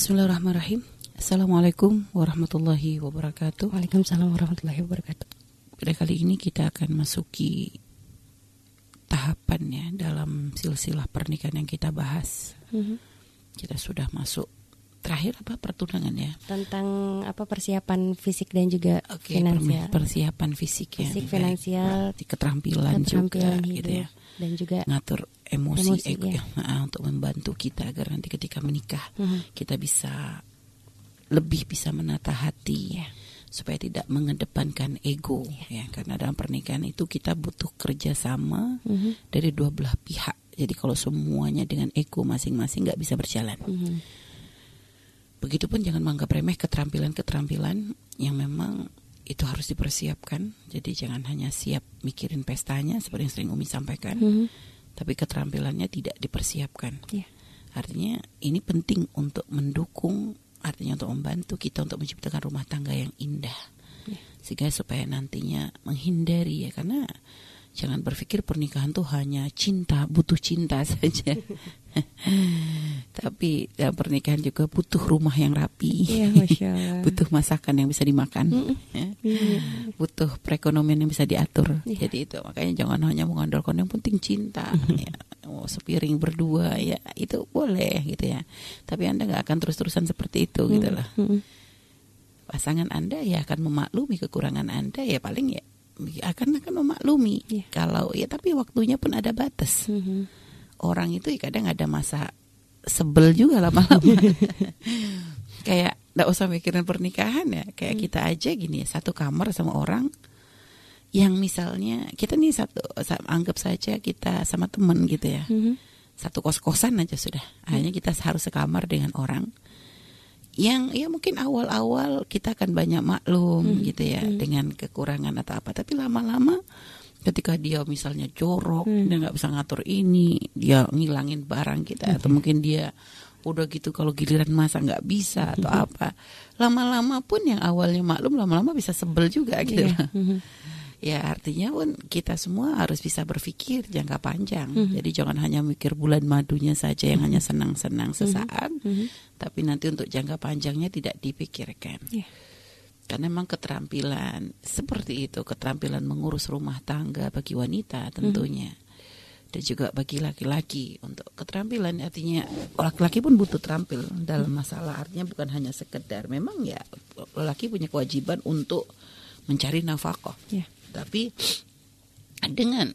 Bismillahirrahmanirrahim. Assalamualaikum warahmatullahi wabarakatuh. Waalaikumsalam warahmatullahi wabarakatuh. Pada kali ini kita akan masuki tahapannya dalam silsilah pernikahan yang kita bahas. Mhm. Kita sudah masuk terakhir apa pertunangan ya? Tentang apa persiapan fisik dan juga Oke, finansial. persiapan fisik ya. Fisik, Baik. finansial, Berarti keterampilan, keterampilan juga hidup gitu ya. dan juga Ngatur emosi, Emosi, ego ya. ya. Nah, untuk membantu kita agar nanti ketika menikah Mhm. kita bisa lebih bisa menata hati Ya. supaya tidak mengedepankan ego ya karena dalam pernikahan itu kita butuh kerjasama Mhm. dari dua belah pihak jadi kalau semuanya dengan ego masing-masing nggak bisa berjalan Mhm. Begitupun jangan menganggap remeh keterampilan-keterampilan yang memang itu harus dipersiapkan jadi jangan hanya siap mikirin pestanya seperti yang sering Umi sampaikan Mhm. tapi keterampilannya tidak dipersiapkan Ya. Artinya ini penting untuk mendukung, artinya untuk membantu kita untuk menciptakan rumah tangga yang indah. Ya. Sehingga supaya nantinya menghindari ya karena jangan berpikir pernikahan tuh hanya cinta, butuh cinta saja. Tapi dalam pernikahan juga butuh rumah yang rapi. Allah. butuh masakan yang bisa dimakan. Ya. Iya. Butuh perekonomian yang bisa diatur. Iya. Jadi itu makanya jangan hanya mengandalkan yang penting cinta. ya. Oh, sepiring berdua ya itu boleh gitu ya. Tapi anda nggak akan terus-terusan seperti itu gitu loh. Pasangan anda ya akan memaklumi kekurangan anda ya paling ya akan akan memaklumi. Iya. Kalau ya tapi waktunya pun ada batas. Mhm. Orang itu ya kadang ada masa sebel juga lama-lama. kayak nggak usah mikirin pernikahan ya. Kayak Hmm. kita aja gini ya, satu kamar sama orang yang misalnya kita nih satu sa- anggap saja kita sama temen gitu ya. Mhm. Satu kos-kosan aja sudah. Hanya kita harus sekamar dengan orang yang ya mungkin awal-awal kita akan banyak maklum Hmm. gitu ya Hmm. dengan kekurangan atau apa. Tapi lama-lama ketika dia misalnya jorok, Hmm. dia nggak bisa ngatur ini, dia ngilangin barang kita atau mungkin dia udah gitu kalau giliran masa nggak bisa atau apa. Lama-lama pun yang awalnya maklum lama-lama bisa sebel juga gitu. Iya. Mhm. Ya artinya pun kita semua harus bisa berpikir jangka panjang. Mhm. Jadi jangan hanya mikir bulan madunya saja yang hanya senang-senang sesaat, tapi nanti untuk jangka panjangnya tidak dipikirkan. Iya. Karena memang keterampilan seperti itu, keterampilan mengurus rumah tangga bagi wanita tentunya. Dan juga bagi laki-laki untuk keterampilan artinya laki-laki pun butuh terampil dalam masalah artinya bukan hanya sekedar memang ya laki punya kewajiban untuk mencari nafkah. Ya. Tapi dengan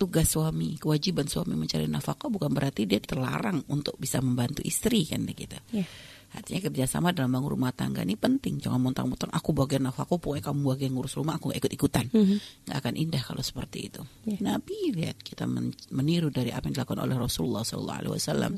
tugas suami, kewajiban suami mencari nafkah bukan berarti dia terlarang untuk bisa membantu istri kan gitu. Ya. Artinya kerjasama dalam bangun rumah tangga ini penting. Jangan mentang-mentang aku bagian nafkah, pokoknya kamu bagian ngurus rumah, aku gak ikut-ikutan. Mhm. Nggak akan indah kalau seperti itu. Ya. Nabi lihat kita men- meniru dari apa yang dilakukan oleh Rasulullah SAW.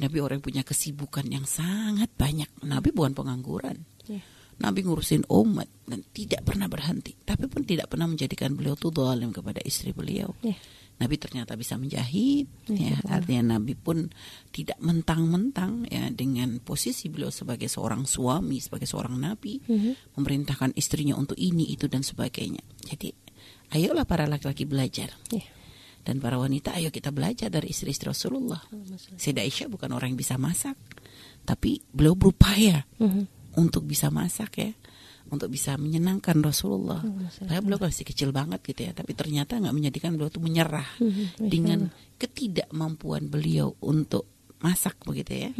Nabi orang yang punya kesibukan yang sangat banyak. Nabi bukan pengangguran. Ya. Nabi ngurusin umat dan tidak pernah berhenti. Tapi pun tidak pernah menjadikan beliau tuh dolim kepada istri beliau. Ya. Nabi ternyata bisa menjahit, Ya, ya, artinya Nabi pun tidak mentang-mentang ya dengan posisi beliau sebagai seorang suami, sebagai seorang Nabi, Mhm. memerintahkan istrinya untuk ini, itu dan sebagainya. Jadi, ayolah para laki-laki belajar Ya. dan para wanita, ayo kita belajar dari istri-istri Rasulullah. Sayyidah Aisyah bukan orang yang bisa masak, tapi beliau berupaya Mhm. untuk bisa masak ya untuk bisa menyenangkan Rasulullah. Padahal beliau masih kecil banget gitu ya, tapi ternyata nggak menjadikan beliau tuh menyerah Mhm. dengan ketidakmampuan beliau untuk masak begitu ya.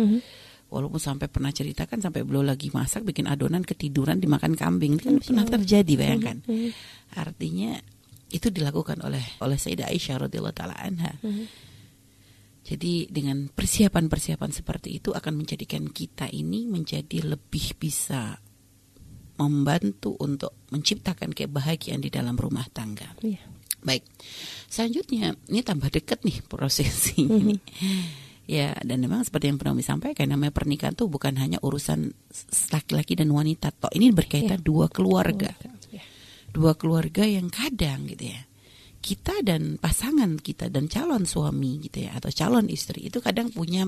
Walaupun sampai pernah ceritakan sampai beliau lagi masak bikin adonan ketiduran dimakan kambing itu kan pernah terjadi bayangkan. Artinya itu dilakukan oleh oleh Sayyidah Aisyah radhiyallahu taala anha. Jadi dengan persiapan-persiapan seperti itu akan menjadikan kita ini menjadi lebih bisa membantu untuk menciptakan kebahagiaan di dalam rumah tangga. Iya. Baik, selanjutnya ini tambah dekat nih prosesinya nih. Ya, dan memang seperti yang pernah kami sampaikan, namanya pernikahan tuh bukan hanya urusan laki-laki dan wanita, toh ini berkaitan dua keluarga, Ya. dua keluarga yang kadang gitu ya, kita dan pasangan kita dan calon suami gitu ya atau calon istri itu kadang punya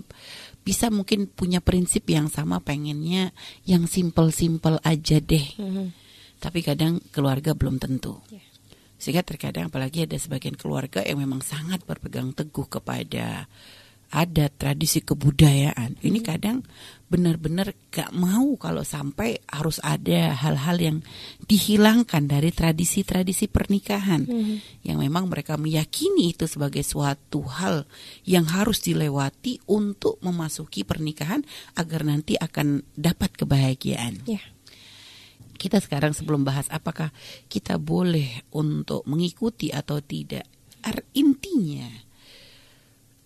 bisa mungkin punya prinsip yang sama pengennya yang simple-simple aja deh Mhm. tapi kadang keluarga belum tentu Ya. sehingga terkadang apalagi ada sebagian keluarga yang memang sangat berpegang teguh kepada adat, tradisi kebudayaan. Ini kadang benar-benar gak mau kalau sampai harus ada hal-hal yang dihilangkan dari tradisi-tradisi pernikahan yang memang mereka meyakini itu sebagai suatu hal yang harus dilewati untuk memasuki pernikahan agar nanti akan dapat kebahagiaan. Ya. Kita sekarang sebelum bahas apakah kita boleh untuk mengikuti atau tidak. Ar- Intinya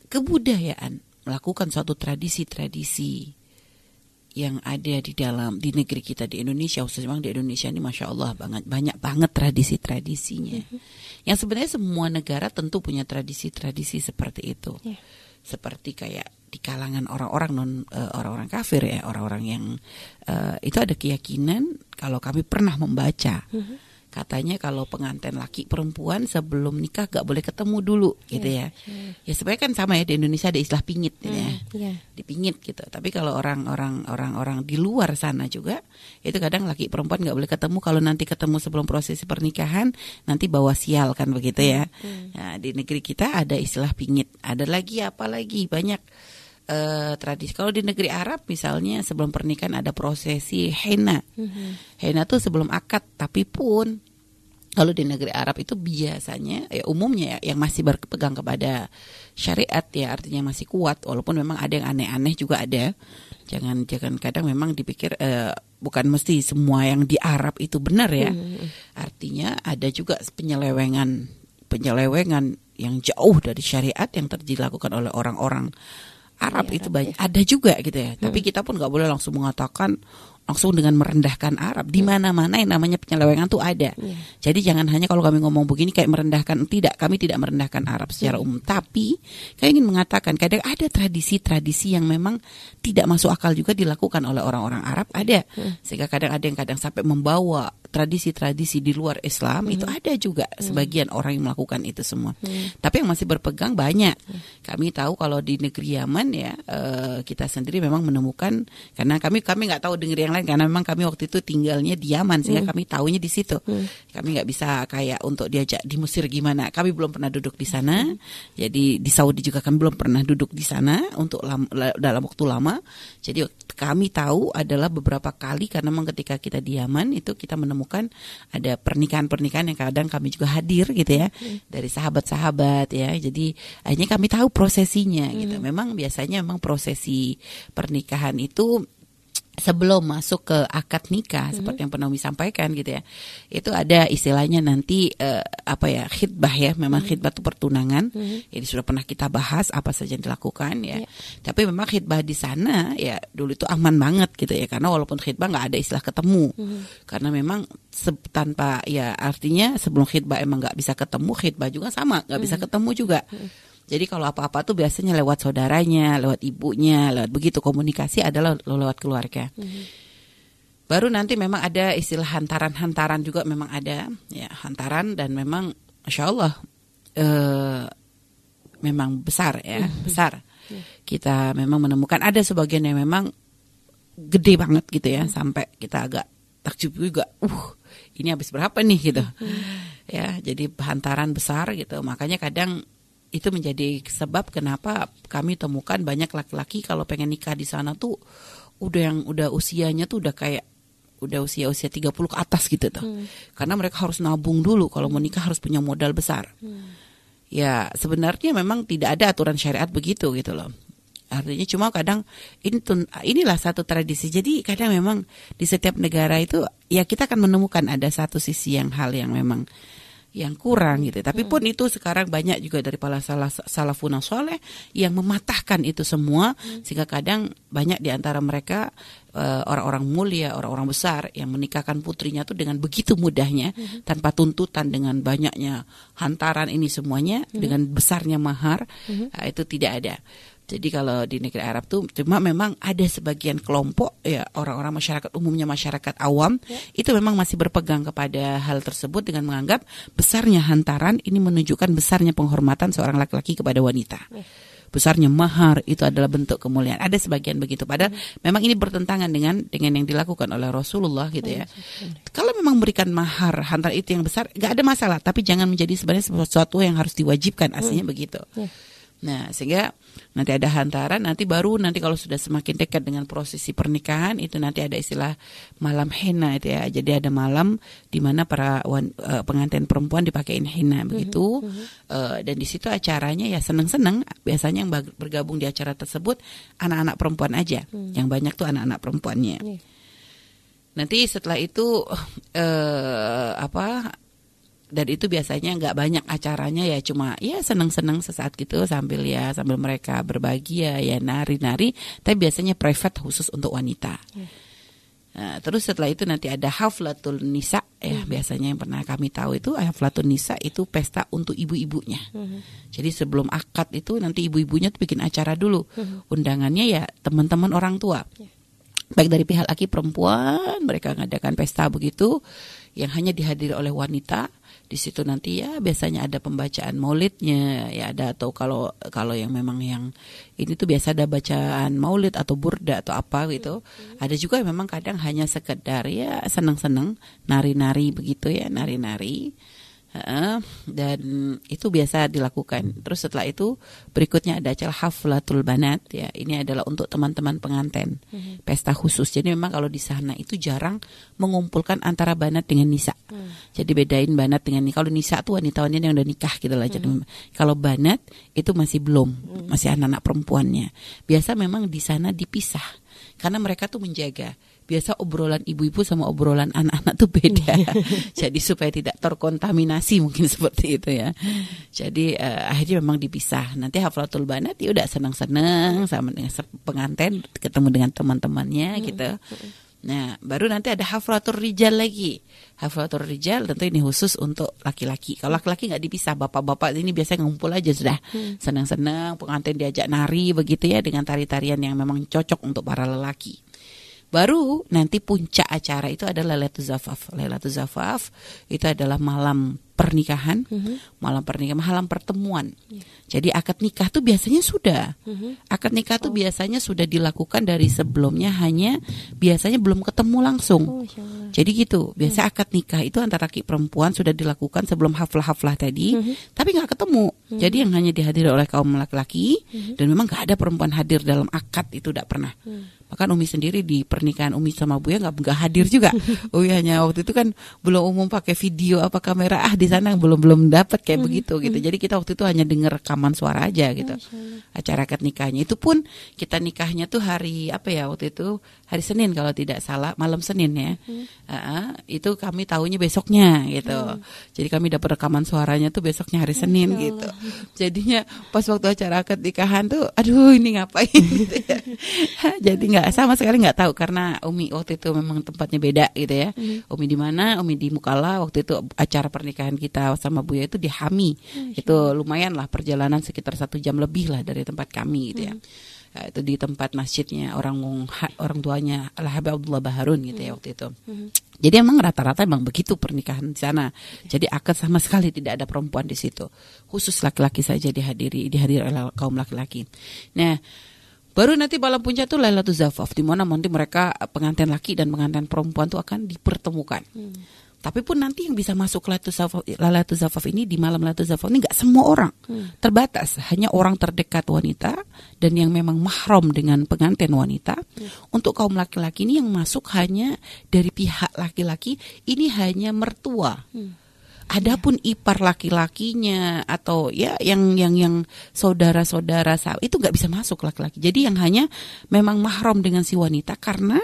kebudayaan melakukan suatu tradisi-tradisi yang ada di dalam di negeri kita di Indonesia khususnya memang di Indonesia ini masya Allah banget banyak banget tradisi-tradisinya. Yang sebenarnya semua negara tentu punya tradisi-tradisi seperti itu. Ya. seperti kayak di kalangan orang-orang non eh, orang-orang kafir ya orang-orang yang eh, itu ada keyakinan kalau kami pernah membaca katanya kalau pengantin laki perempuan sebelum nikah gak boleh ketemu dulu gitu ya ya sebenarnya kan sama ya di Indonesia ada istilah pingit gitu ya Ya. dipingit gitu. Tapi kalau orang-orang orang-orang di luar sana juga itu kadang laki perempuan nggak boleh ketemu kalau nanti ketemu sebelum prosesi pernikahan nanti bawa sial kan begitu ya. Nah, di negeri kita ada istilah pingit. Ada lagi apa lagi banyak eh, tradisi. Kalau di negeri Arab misalnya sebelum pernikahan ada prosesi henna. Henna tuh sebelum akad tapi pun kalau di negeri Arab itu biasanya ya umumnya ya yang masih berpegang kepada syariat ya artinya masih kuat walaupun memang ada yang aneh-aneh juga ada. Jangan jangan kadang memang dipikir eh, bukan mesti semua yang di Arab itu benar ya. Artinya ada juga penyelewengan penyelewengan yang jauh dari syariat yang terjadi dilakukan oleh orang-orang Arab Di itu Arab, banyak ada juga gitu ya. Tapi kita pun nggak boleh langsung mengatakan langsung dengan merendahkan Arab. Di mana-mana yang namanya penyelewengan tuh ada. Iya. Jadi jangan hanya kalau kami ngomong begini kayak merendahkan tidak, kami tidak merendahkan Arab secara umum. Tapi kami ingin mengatakan kadang ada tradisi-tradisi yang memang tidak masuk akal juga dilakukan oleh orang-orang Arab ada. Sehingga kadang ada yang kadang sampai membawa tradisi-tradisi di luar Islam itu ada juga sebagian orang yang melakukan itu semua. Tapi yang masih berpegang banyak. Kami tahu kalau di negeri Yaman ya eh, kita sendiri memang menemukan karena kami kami nggak tahu negeri yang lain karena memang kami waktu itu tinggalnya di Yaman sehingga kami tahunya di situ. Kami nggak bisa kayak untuk diajak di Mesir gimana. Kami belum pernah duduk di sana. Jadi di Saudi juga kami belum pernah duduk di sana untuk lam- la- dalam waktu lama. Jadi kami tahu adalah beberapa kali karena memang ketika kita di Yaman itu kita menemukan ada pernikahan-pernikahan yang kadang kami juga hadir gitu ya dari sahabat-sahabat ya. Jadi akhirnya kami tahu prosesinya gitu. Memang biasanya memang prosesi pernikahan itu sebelum masuk ke akad nikah seperti yang pernah Umi sampaikan gitu ya. Itu ada istilahnya nanti eh, apa ya khidbah ya. Memang khidbah itu pertunangan. Ini sudah pernah kita bahas apa saja yang dilakukan ya. Ya. tapi memang khidbah di sana ya dulu itu aman banget gitu ya. Karena walaupun khidbah nggak ada istilah ketemu. Karena memang se- tanpa ya artinya sebelum khidbah emang nggak bisa ketemu khidbah juga sama. Nggak bisa ketemu juga jadi kalau apa-apa tuh biasanya lewat saudaranya, lewat ibunya, lewat begitu komunikasi adalah le- lewat keluarga. Baru nanti memang ada istilah hantaran-hantaran juga memang ada, ya hantaran dan memang, masya Allah, eh, memang besar ya, besar. Kita memang menemukan ada sebagian yang memang gede banget gitu ya, sampai kita agak takjub juga. Uh, ini habis berapa nih gitu? Ya, jadi hantaran besar gitu. Makanya kadang itu menjadi sebab kenapa kami temukan banyak laki-laki kalau pengen nikah di sana tuh udah yang udah usianya tuh udah kayak udah usia-usia 30 ke atas gitu tuh. Karena mereka harus nabung dulu kalau mau nikah harus punya modal besar. Ya, sebenarnya memang tidak ada aturan syariat begitu gitu loh. Artinya cuma kadang ini tun- inilah satu tradisi. Jadi kadang memang di setiap negara itu ya kita akan menemukan ada satu sisi yang hal yang memang yang kurang gitu. Tapi pun itu sekarang banyak juga dari para salah salafun soleh yang mematahkan itu semua. Sehingga kadang banyak di antara mereka eh, orang-orang mulia, orang-orang besar yang menikahkan putrinya tuh dengan begitu mudahnya tanpa tuntutan dengan banyaknya hantaran ini semuanya dengan besarnya mahar nah, itu tidak ada. Jadi kalau di negeri Arab tuh cuma memang ada sebagian kelompok ya orang-orang masyarakat umumnya masyarakat awam itu memang masih berpegang kepada hal tersebut dengan menganggap besarnya hantaran ini menunjukkan besarnya penghormatan seorang laki-laki kepada wanita. Besarnya mahar itu adalah bentuk kemuliaan. Ada sebagian begitu. Padahal memang ini bertentangan dengan dengan yang dilakukan oleh Rasulullah gitu ya. Kalau memang memberikan mahar hantar itu yang besar, nggak ada masalah. Tapi jangan menjadi sebenarnya sesuatu yang harus diwajibkan. Aslinya begitu. Ya. Nah, sehingga nanti ada hantaran, nanti baru nanti kalau sudah semakin dekat dengan prosesi pernikahan itu nanti ada istilah malam henna itu ya. Jadi ada malam di mana para wan, uh, pengantin perempuan dipakein henna begitu. Uh, dan di situ acaranya ya seneng-seneng. Biasanya yang bergabung di acara tersebut anak-anak perempuan aja. Yang banyak tuh anak-anak perempuannya. Nanti setelah itu uh, apa dan itu biasanya nggak banyak acaranya ya cuma ya seneng-seneng sesaat gitu sambil ya sambil mereka berbagi ya ya nari-nari tapi biasanya private khusus untuk wanita. Yeah. Nah, terus setelah itu nanti ada haflatul nisa ya mm. biasanya yang pernah kami tahu itu haflatul nisa itu pesta untuk ibu-ibunya. Mm. Jadi sebelum akad itu nanti ibu-ibunya tuh bikin acara dulu. Mm. Undangannya ya teman-teman orang tua. Yeah. Baik dari pihak laki perempuan mereka ngadakan pesta begitu yang hanya dihadiri oleh wanita di situ nanti ya biasanya ada pembacaan maulidnya ya ada atau kalau kalau yang memang yang ini tuh biasa ada bacaan maulid atau burda atau apa gitu hmm. ada juga yang memang kadang hanya sekedar ya seneng-seneng nari-nari begitu ya nari-nari dan itu biasa dilakukan. Terus setelah itu berikutnya ada acara haflatul banat ya. Ini adalah untuk teman-teman pengantin hmm. pesta khusus. Jadi memang kalau di sana itu jarang mengumpulkan antara banat dengan nisa. Hmm. Jadi bedain banat dengan kalau nisa tuh wanita-wanita yang udah nikah gitu lah. Hmm. Jadi kalau banat itu masih belum, hmm. masih anak-anak perempuannya. Biasa memang di sana dipisah karena mereka tuh menjaga biasa obrolan ibu-ibu sama obrolan anak-anak tuh beda. Jadi supaya tidak terkontaminasi mungkin seperti itu ya. Jadi uh, akhirnya memang dipisah. Nanti haflatul banat ya udah senang-senang sama dengan pengantin ketemu dengan teman-temannya hmm. gitu. Nah, baru nanti ada haflatul rijal lagi. Haflatul rijal tentu ini khusus untuk laki-laki. Kalau laki-laki nggak dipisah, bapak-bapak ini biasanya ngumpul aja sudah. Hmm. Senang-senang, pengantin diajak nari begitu ya dengan tari-tarian yang memang cocok untuk para lelaki. Baru nanti puncak acara itu adalah Lailatul Zafaf. Lailatul Zafaf itu adalah malam pernikahan, mm-hmm. malam pernikahan, malam pertemuan. Yeah. Jadi akad nikah tuh biasanya sudah. Mm-hmm. Akad nikah tuh oh. biasanya sudah dilakukan dari sebelumnya hanya biasanya belum ketemu langsung. Oh, Jadi gitu. Biasa mm. akad nikah itu antara laki perempuan sudah dilakukan sebelum haflah-haflah tadi, mm-hmm. tapi nggak ketemu. Mm-hmm. Jadi yang hanya dihadiri oleh kaum laki-laki mm-hmm. dan memang nggak ada perempuan hadir dalam akad itu tidak pernah. Mm. Bahkan Umi sendiri di pernikahan Umi sama Buya nggak nggak hadir juga. Umi hanya waktu itu kan belum umum pakai video apa kamera ah di sana belum belum dapat kayak mm begitu gitu. Jadi kita waktu itu hanya dengar rekaman suara aja gitu. Acara akad nikahnya itu pun kita nikahnya tuh hari apa ya waktu itu hari Senin kalau tidak salah malam Senin ya. Uh, itu kami tahunya besoknya gitu. Jadi kami dapat rekaman suaranya tuh besoknya hari Senin gitu. Jadinya pas waktu acara akad nikahan tuh aduh ini ngapain gitu ya. Jadi nggak sama sekali nggak tahu karena Umi waktu itu memang tempatnya beda gitu ya. Mm. Umi di mana? Umi di Mukalla waktu itu acara pernikahan kita sama Buya itu di Hami. Mm. Itu lumayan lah perjalanan sekitar satu jam lebih lah dari tempat kami gitu ya. Uh, itu di tempat masjidnya orang orang tuanya Al Habib Abdullah Baharun gitu ya waktu itu. Mm. Jadi emang rata-rata emang begitu pernikahan di sana. Jadi akad sama sekali tidak ada perempuan di situ. Khusus laki-laki saja dihadiri dihadiri oleh kaum laki-laki. Nah, Baru nanti malam puncak tuh Lailatul Zafaf di mana nanti mereka pengantin laki dan pengantin perempuan tuh akan dipertemukan. Hmm. Tapi pun nanti yang bisa masuk Lailatul Zafaf, Lailatul Zafaf ini di malam Lailatul Zafaf ini nggak semua orang. Hmm. Terbatas, hanya orang terdekat wanita dan yang memang mahram dengan pengantin wanita. Hmm. Untuk kaum laki-laki ini yang masuk hanya dari pihak laki-laki, ini hanya mertua. Hmm Adapun ipar laki-lakinya atau ya yang yang yang saudara-saudara itu nggak bisa masuk laki-laki. Jadi yang hanya memang mahram dengan si wanita karena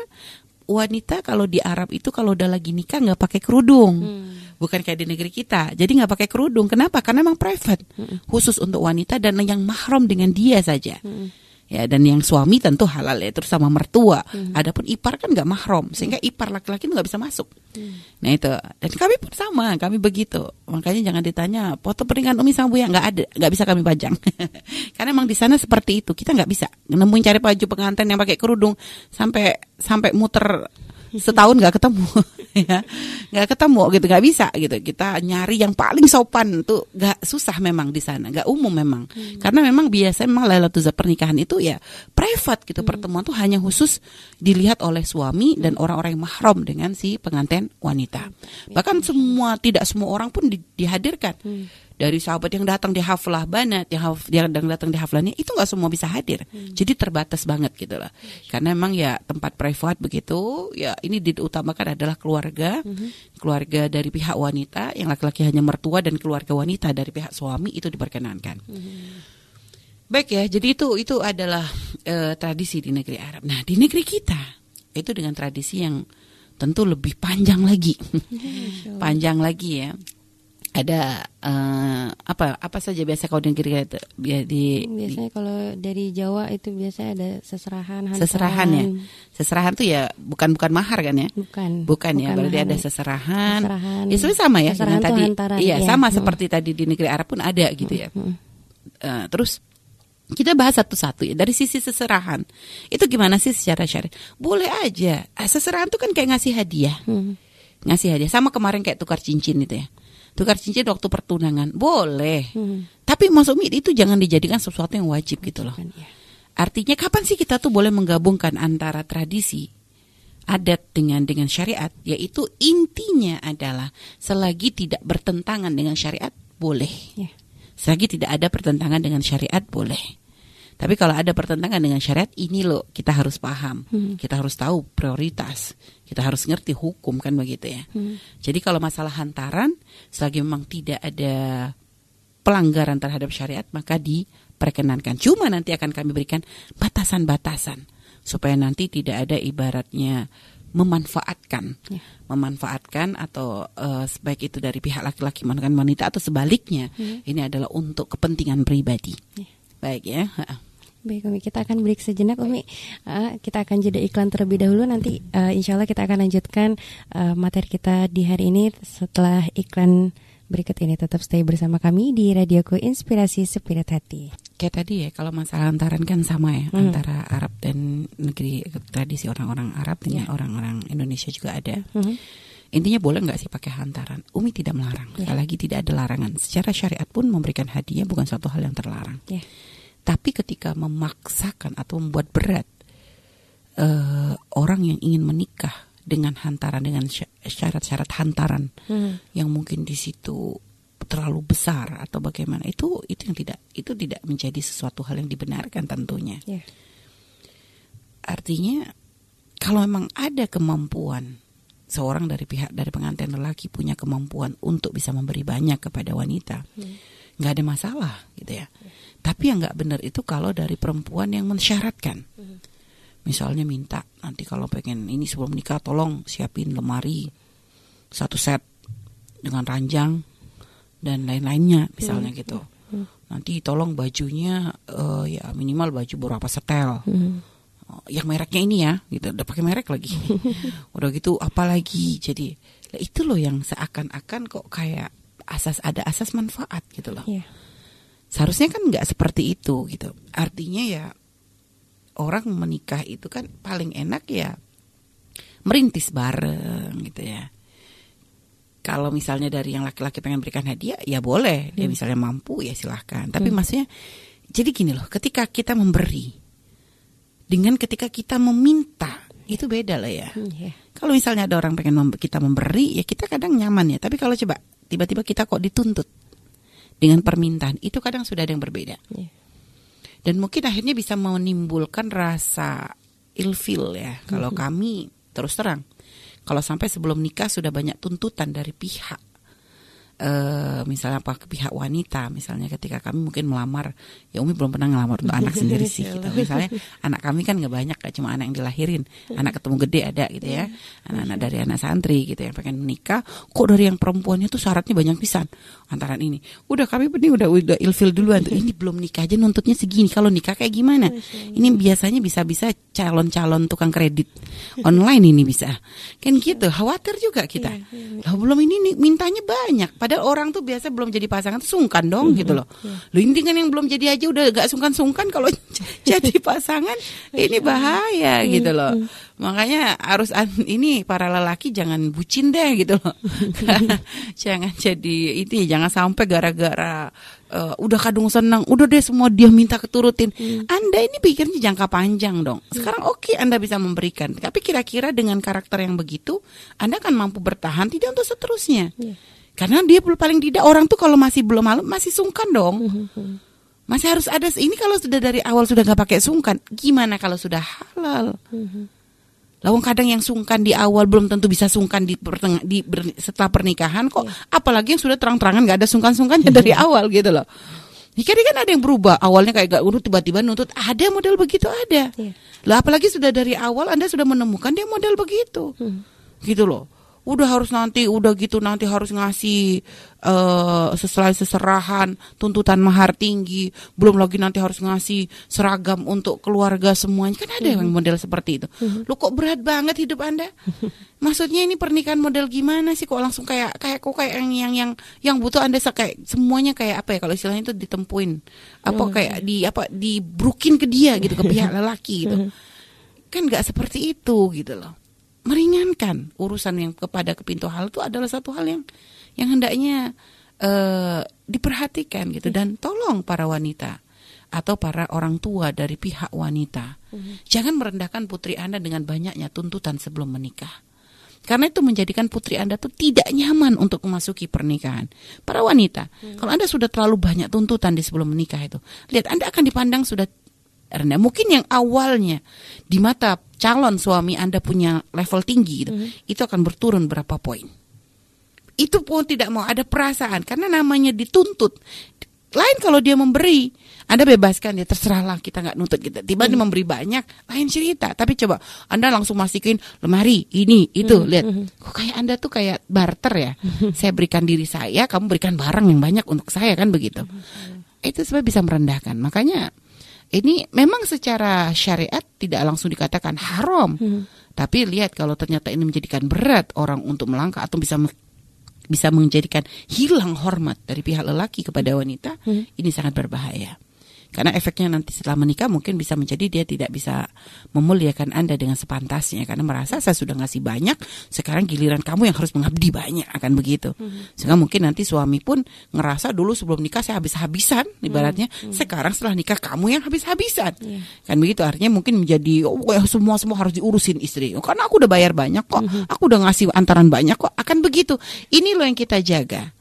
wanita kalau di Arab itu kalau udah lagi nikah nggak pakai kerudung. Hmm. Bukan kayak di negeri kita. Jadi nggak pakai kerudung. Kenapa? Karena memang private. Hmm. Khusus untuk wanita dan yang mahram dengan dia saja. Hmm ya dan yang suami tentu halal ya terus sama mertua hmm. adapun ipar kan nggak mahrom sehingga hmm. ipar laki-laki itu nggak bisa masuk hmm. nah itu dan kami pun sama kami begitu makanya jangan ditanya foto pernikahan umi sama buya nggak ada nggak bisa kami pajang karena emang di sana seperti itu kita nggak bisa nemuin cari baju pengantin yang pakai kerudung sampai sampai muter setahun nggak ketemu ya nggak ketemu gitu nggak bisa gitu kita nyari yang paling sopan tuh nggak susah memang di sana nggak umum memang hmm. karena memang biasa memang Lailatul pernikahan itu ya private gitu hmm. pertemuan tuh hanya khusus dilihat oleh suami dan hmm. orang-orang yang mahram dengan si pengantin wanita hmm. bahkan semua tidak semua orang pun di, dihadirkan hmm dari sahabat yang datang di haflah banat yang haf- yang datang di haflahnya itu nggak semua bisa hadir. Jadi terbatas banget gitu lah karena memang ya tempat privat begitu ya ini diutamakan adalah keluarga. Keluarga dari pihak wanita yang laki-laki hanya mertua dan keluarga wanita dari pihak suami itu diperkenankan. Baik ya jadi itu itu adalah eh, tradisi di negeri Arab. Nah di negeri kita itu dengan tradisi yang tentu lebih panjang lagi. Panjang lagi ya ada eh, apa apa saja biasa kau kita ya, di, di Biasanya kalau dari Jawa itu biasanya ada seserahan, hantaran. seserahan ya seserahan tuh ya bukan bukan mahar kan ya Bukan. bukan, ya berarti mahar. ada seserahan, Seserahan. ya sebenarnya sama ya Seserahan dengan tadi hantaran, iya iya. sama Mm. seperti tadi di negeri Arab pun ada gitu ya. Eh, terus kita bahas satu-satu ya dari sisi seserahan itu gimana sih secara syariat boleh aja Ah, seserahan tuh kan kayak ngasih hadiah Hmm. ngasih hadiah sama kemarin kayak tukar cincin itu ya tukar cincin waktu pertunangan boleh Hmm. tapi maksud Umi, itu jangan dijadikan sesuatu yang wajib gitu loh ya. artinya kapan sih kita tuh boleh menggabungkan antara tradisi adat dengan dengan syariat yaitu intinya adalah selagi tidak bertentangan dengan syariat boleh Ya. selagi tidak ada pertentangan dengan syariat boleh tapi kalau ada pertentangan dengan syariat ini loh kita harus paham Hmm. kita harus tahu prioritas kita harus ngerti hukum kan begitu ya Hmm. jadi kalau masalah hantaran selagi memang tidak ada pelanggaran terhadap syariat maka diperkenankan. Cuma nanti akan kami berikan batasan-batasan supaya nanti tidak ada ibaratnya memanfaatkan, Ya. memanfaatkan atau eh, sebaik itu dari pihak laki-laki maupun wanita atau sebaliknya. Ini adalah untuk kepentingan pribadi. Ya. Baik ya. Baik Umi, kita akan break sejenak Umi. Ah, kita akan jeda iklan terlebih dahulu nanti eh, insya Allah kita akan lanjutkan eh, materi kita di hari ini setelah iklan berikut ini. Tetap stay bersama kami di Radioku Inspirasi Spirit Hati. Kayak tadi ya, kalau masalah hantaran kan sama ya Hmm. antara Arab dan negeri tradisi orang-orang Arab dengan Ya. orang-orang Indonesia juga ada. Mhm. Intinya boleh nggak sih pakai hantaran? Umi tidak melarang. Sekali lagi tidak ada larangan. Secara syariat pun memberikan hadiah bukan suatu hal yang terlarang. Ya. Tapi ketika memaksakan atau membuat berat eh, orang yang ingin menikah dengan hantaran dengan sya- syarat-syarat hantaran Mhm. yang mungkin di situ terlalu besar atau bagaimana itu itu yang tidak itu tidak menjadi sesuatu hal yang dibenarkan tentunya. Ya. Artinya kalau memang ada kemampuan seorang dari pihak dari pengantin lelaki punya kemampuan untuk bisa memberi banyak kepada wanita, nggak ada masalah gitu ya. Tapi yang nggak benar itu kalau dari perempuan yang mensyaratkan. Misalnya minta nanti kalau pengen ini sebelum nikah tolong siapin lemari satu set dengan ranjang dan lain-lainnya misalnya gitu. Nanti tolong bajunya eh, ya minimal baju berapa setel. Oh, yang mereknya ini ya gitu udah pakai merek lagi udah gitu apalagi jadi itu loh yang seakan-akan kok kayak asas ada asas manfaat gitu loh. Ya. seharusnya kan nggak seperti itu gitu. Artinya ya orang menikah itu kan paling enak ya merintis bareng gitu ya. Kalau misalnya dari yang laki-laki pengen berikan hadiah ya boleh. Dia misalnya mampu ya silahkan. Tapi maksudnya jadi gini loh ketika kita memberi dengan ketika kita meminta itu beda lah ya. Hmm, ya. kalau misalnya ada orang pengen mem- kita memberi ya kita kadang nyaman ya. Tapi kalau coba tiba-tiba kita kok dituntut dengan permintaan. Itu kadang sudah ada yang berbeda. Ya. dan mungkin akhirnya bisa menimbulkan rasa ilfil ya. Kalau kami terus terang kalau sampai sebelum nikah sudah banyak tuntutan dari pihak eh misalnya apa ke pihak wanita misalnya ketika kami mungkin melamar ya Umi belum pernah ngelamar untuk anak sendiri sih gitu. misalnya anak kami kan nggak banyak gak cuma anak yang dilahirin. Anak ketemu gede ada gitu ya. Anak-anak dari anak santri gitu yang pengen menikah. Kok dari yang perempuannya tuh syaratnya banyak pisan? Antara ini udah kami ini udah udah ilfil duluan tuh. Ini belum nikah aja nuntutnya segini. Kalau nikah kayak gimana? Ini biasanya bisa-bisa calon-calon tukang kredit online ini bisa. Kan gitu khawatir juga kita. Lah belum ini nih, mintanya banyak padahal orang tuh biasa belum jadi pasangan tuh sungkan dong gitu loh. Lu ini kan yang belum jadi aja udah gak sungkan-sungkan kalau jadi pasangan ini bahaya gitu loh. Makanya harus ini para lelaki jangan bucin deh gitu loh. Jangan jadi ini jangan sampai gara-gara eh, udah kadung senang udah deh semua dia minta keturutin. Anda ini pikirnya jangka panjang dong. Sekarang oke anda bisa memberikan tapi kira-kira dengan karakter yang begitu anda kan mampu bertahan tidak untuk seterusnya? Iya. Karena dia paling tidak orang tuh kalau masih belum malam masih sungkan dong. Masih harus ada ini kalau sudah dari awal sudah nggak pakai sungkan, gimana kalau sudah halal? Lawang kadang yang sungkan di awal belum tentu bisa sungkan di, di ber, setelah pernikahan kok. Apalagi yang sudah terang-terangan nggak ada sungkan-sungkannya dari awal gitu loh. Ini kan ada yang berubah. Awalnya kayak gak urut tiba-tiba nuntut. Ada model begitu ada. Iya. Lah apalagi sudah dari awal Anda sudah menemukan dia model begitu. Gitu loh. Udah harus nanti udah gitu nanti harus ngasih eh sesuai seserahan, tuntutan mahar tinggi, belum lagi nanti harus ngasih seragam untuk keluarga semuanya. Kan ada yang model seperti itu. Lu kok berat banget hidup Anda? Maksudnya ini pernikahan model gimana sih kok langsung kayak kayak kok kayak yang yang yang yang butuh Anda se- kayak semuanya kayak apa ya kalau istilahnya itu ditempuin. Apa kayak di apa dibrukin ke dia gitu ke pihak lelaki gitu. Kan nggak seperti itu gitu loh. Meringankan urusan yang kepada kepintu hal itu adalah satu hal yang yang hendaknya eh, diperhatikan gitu dan tolong para wanita atau para orang tua dari pihak wanita jangan merendahkan putri Anda dengan banyaknya tuntutan sebelum menikah. Karena itu menjadikan putri Anda tuh tidak nyaman untuk memasuki pernikahan. Para wanita, kalau Anda sudah terlalu banyak tuntutan di sebelum menikah itu, lihat Anda akan dipandang sudah rendah. Mungkin yang awalnya di mata calon suami Anda punya level tinggi gitu, itu akan berturun berapa poin. Itu pun tidak mau ada perasaan karena namanya dituntut. Lain kalau dia memberi, Anda bebaskan dia terserahlah kita nggak nuntut kita. Tiba dia memberi banyak, lain cerita. Tapi coba Anda langsung masukin lemari ini itu lihat. Kok kayak Anda tuh kayak barter ya. saya berikan diri saya, kamu berikan barang yang banyak untuk saya kan begitu. Itu sebenarnya bisa merendahkan. Makanya ini memang secara syariat tidak langsung dikatakan haram. Tapi lihat kalau ternyata ini menjadikan berat orang untuk melangkah atau bisa bisa menjadikan hilang hormat dari pihak lelaki kepada wanita, ini sangat berbahaya. Karena efeknya nanti setelah menikah mungkin bisa menjadi dia tidak bisa memuliakan Anda dengan sepantasnya karena merasa saya sudah ngasih banyak, sekarang giliran kamu yang harus mengabdi banyak akan begitu. Sehingga mungkin nanti suami pun ngerasa dulu sebelum nikah saya habis-habisan ibaratnya, sekarang setelah nikah kamu yang habis-habisan. Kan begitu artinya mungkin menjadi oh, semua semua harus diurusin istri. Oh, karena aku udah bayar banyak kok, aku udah ngasih antaran banyak kok, akan begitu. Ini loh yang kita jaga.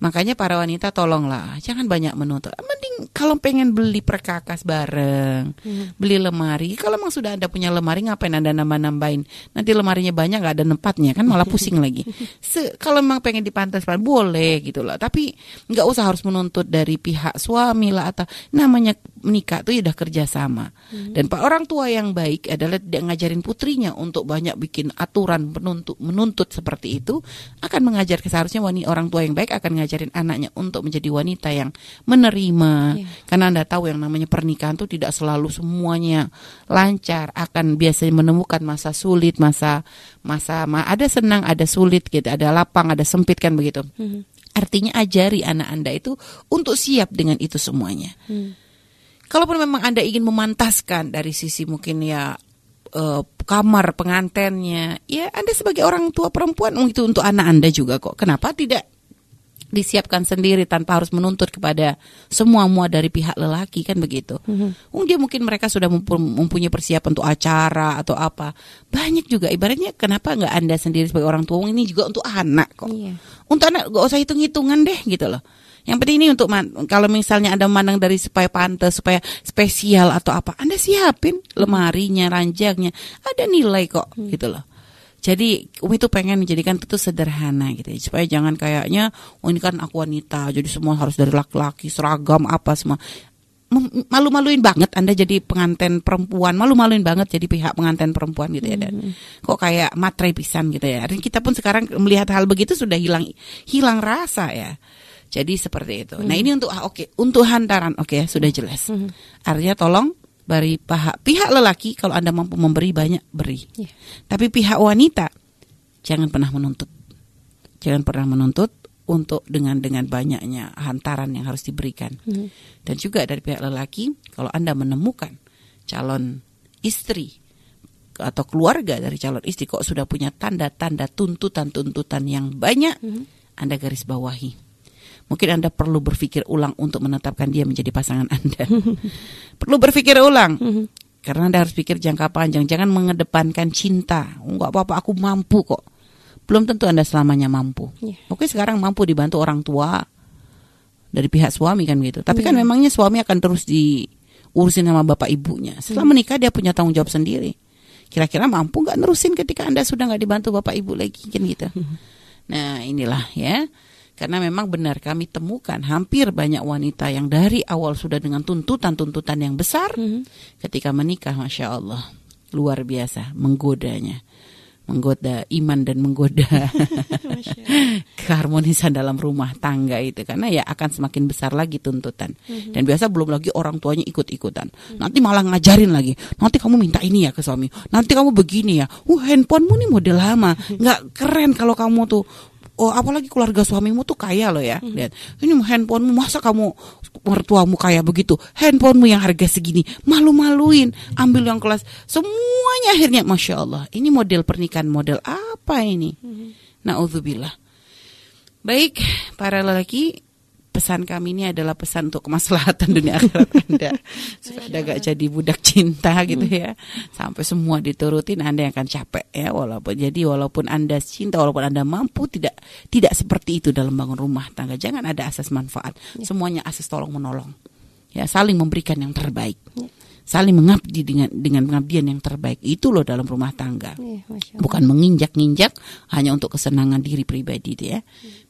Makanya para wanita tolonglah, jangan banyak menuntut. Mending kalau pengen beli perkakas bareng, beli lemari. Kalau memang sudah Anda punya lemari, ngapain Anda nambah-nambahin? Nanti lemarinya banyak nggak ada tempatnya, kan malah pusing lagi. Se kalau memang pengen dipantas, boleh gitu loh. Tapi nggak usah harus menuntut dari pihak suami lah atau namanya menikah itu udah kerjasama. Dan pak orang tua yang baik adalah tidak ngajarin putrinya untuk banyak bikin aturan menuntut menuntut seperti itu, akan mengajar seharusnya wanita orang tua yang baik akan ngajarin anaknya untuk menjadi wanita yang menerima. Karena anda tahu yang namanya pernikahan itu tidak selalu semuanya lancar, akan biasanya menemukan masa sulit, masa masa ma- ada senang, ada sulit gitu, ada lapang, ada sempit kan begitu. Artinya ajari anak anda itu untuk siap dengan itu semuanya. Kalaupun memang Anda ingin memantaskan dari sisi mungkin ya eh, kamar pengantennya, ya Anda sebagai orang tua perempuan oh, itu untuk anak Anda juga kok. Kenapa tidak disiapkan sendiri tanpa harus menuntut kepada semua mua dari pihak lelaki kan begitu. Oh, dia mungkin mereka sudah mempu- mempunyai persiapan untuk acara atau apa. Banyak juga ibaratnya kenapa nggak Anda sendiri sebagai orang tua ini juga untuk anak kok. Iya. Untuk anak gak usah hitung-hitungan deh gitu loh. Yang penting ini untuk kalau misalnya Anda memandang dari supaya pantas, supaya spesial atau apa, Anda siapin lemarinya, ranjangnya, ada nilai kok gitu loh. Jadi Umi tuh pengen menjadikan itu sederhana gitu ya, supaya jangan kayaknya oh ini kan aku wanita, jadi semua harus dari laki-laki, seragam apa semua. Malu-maluin banget Anda jadi pengantin perempuan, malu-maluin banget jadi pihak pengantin perempuan gitu ya dan kok kayak matre pisan gitu ya. Dan kita pun sekarang melihat hal begitu sudah hilang hilang rasa ya. Jadi seperti itu. Nah ini untuk ah, oke untuk hantaran oke ya sudah jelas. Artinya tolong dari pihak pihak lelaki kalau anda mampu memberi banyak beri. Iya. Tapi pihak wanita jangan pernah menuntut. Jangan pernah menuntut untuk dengan dengan banyaknya hantaran yang harus diberikan. Dan juga dari pihak lelaki kalau anda menemukan calon istri atau keluarga dari calon istri kok sudah punya tanda-tanda tuntutan-tuntutan yang banyak, anda garis bawahi mungkin Anda perlu berpikir ulang untuk menetapkan dia menjadi pasangan Anda. perlu berpikir ulang. Karena Anda harus pikir jangka panjang, jangan mengedepankan cinta. Oh, Enggak apa-apa, aku mampu kok. belum tentu Anda selamanya mampu. Iya. Oke, sekarang mampu dibantu orang tua dari pihak suami kan gitu. Tapi kan Iya. memangnya suami akan terus diurusin sama bapak ibunya. Setelah Hmm. menikah dia punya tanggung jawab sendiri. Kira-kira mampu nggak nerusin ketika Anda sudah nggak dibantu bapak ibu lagi kan gitu. Nah, inilah ya. Karena memang benar kami temukan hampir banyak wanita yang dari awal sudah dengan tuntutan-tuntutan yang besar Mhm. ketika menikah Masya Allah. Luar biasa menggodanya. Menggoda iman dan menggoda. Keharmonisan dalam rumah tangga itu karena ya akan semakin besar lagi tuntutan. Dan biasa belum lagi orang tuanya ikut-ikutan. Nanti malah ngajarin lagi nanti kamu minta ini ya ke suami nanti kamu begini ya. Uh handphonemu nih model lama. Nggak keren kalau kamu tuh Oh, apalagi keluarga suamimu tuh kaya loh ya. Lihat, ini handphonemu masa kamu mertuamu kaya begitu? Handphonemu yang harga segini, malu-maluin, ambil yang kelas. Semuanya akhirnya, masya Allah. Ini model pernikahan model apa ini? Naudzubillah. Baik, para lelaki, pesan kami ini adalah pesan untuk kemaslahatan dunia akhirat Anda. Supaya Anda gak jadi budak cinta gitu ya. Sampai semua diturutin Anda yang akan capek ya walaupun jadi walaupun Anda cinta walaupun Anda mampu tidak tidak seperti itu dalam bangun rumah tangga. Jangan ada asas manfaat. Semuanya asas tolong menolong. Ya, saling memberikan yang terbaik. Saling mengabdi dengan dengan pengabdian yang terbaik. Itu loh dalam rumah tangga Iya, bukan menginjak-injak hanya untuk kesenangan diri pribadi itu ya.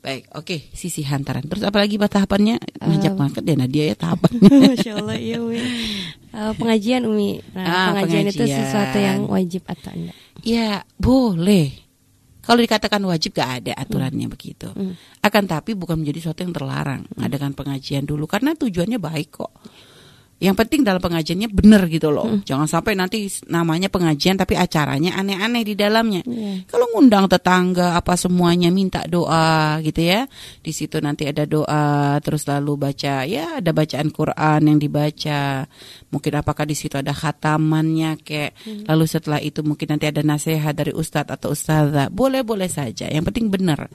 Baik, oke, sisi hantaran. Terus apalagi pak tahapannya? Ngajak market ya Nadia ya tahapannya. Masya Allah, iya Umi. Eh, pengajian Umi. Nah, Ah, pengajian, itu pengajian. sesuatu yang wajib atau enggak? ya, boleh. Kalau dikatakan wajib gak ada aturannya begitu. Hmm. Akan tapi bukan menjadi sesuatu yang terlarang. Adakan pengajian dulu karena tujuannya baik kok. Yang penting dalam pengajiannya benar gitu loh. Hmm. Jangan sampai nanti namanya pengajian tapi acaranya aneh-aneh di dalamnya. Iya. Kalau ngundang tetangga apa semuanya minta doa gitu ya. Di situ nanti ada doa terus lalu baca ya ada bacaan Quran yang dibaca. Mungkin apakah di situ ada khatamannya kayak lalu setelah itu mungkin nanti ada nasihat dari ustadz atau ustazah. Boleh-boleh saja. Yang penting benar.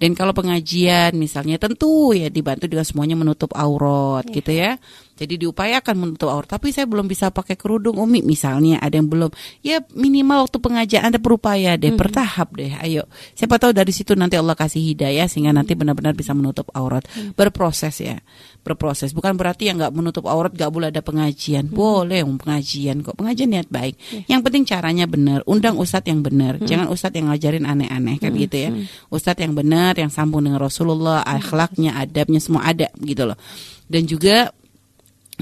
Dan kalau pengajian misalnya tentu ya dibantu dengan semuanya menutup aurat gitu ya. Jadi diupayakan menutup aurat. Tapi saya belum bisa pakai kerudung umi misalnya ada yang belum. Ya minimal waktu pengajian Anda berupaya deh bertahap deh. Ayo. Siapa tahu dari situ nanti Allah kasih hidayah sehingga nanti benar-benar bisa menutup aurat. Berproses ya. Berproses. Bukan berarti yang nggak menutup aurat nggak boleh ada pengajian. Boleh pengajian kok. Pengajian niat baik. Yang penting caranya benar. Undang ustadz yang benar. Jangan ustadz yang ngajarin aneh-aneh kan gitu ya. Ustadz yang benar yang sambung dengan Rasulullah, akhlaknya, adabnya semua ada gitu loh. Dan juga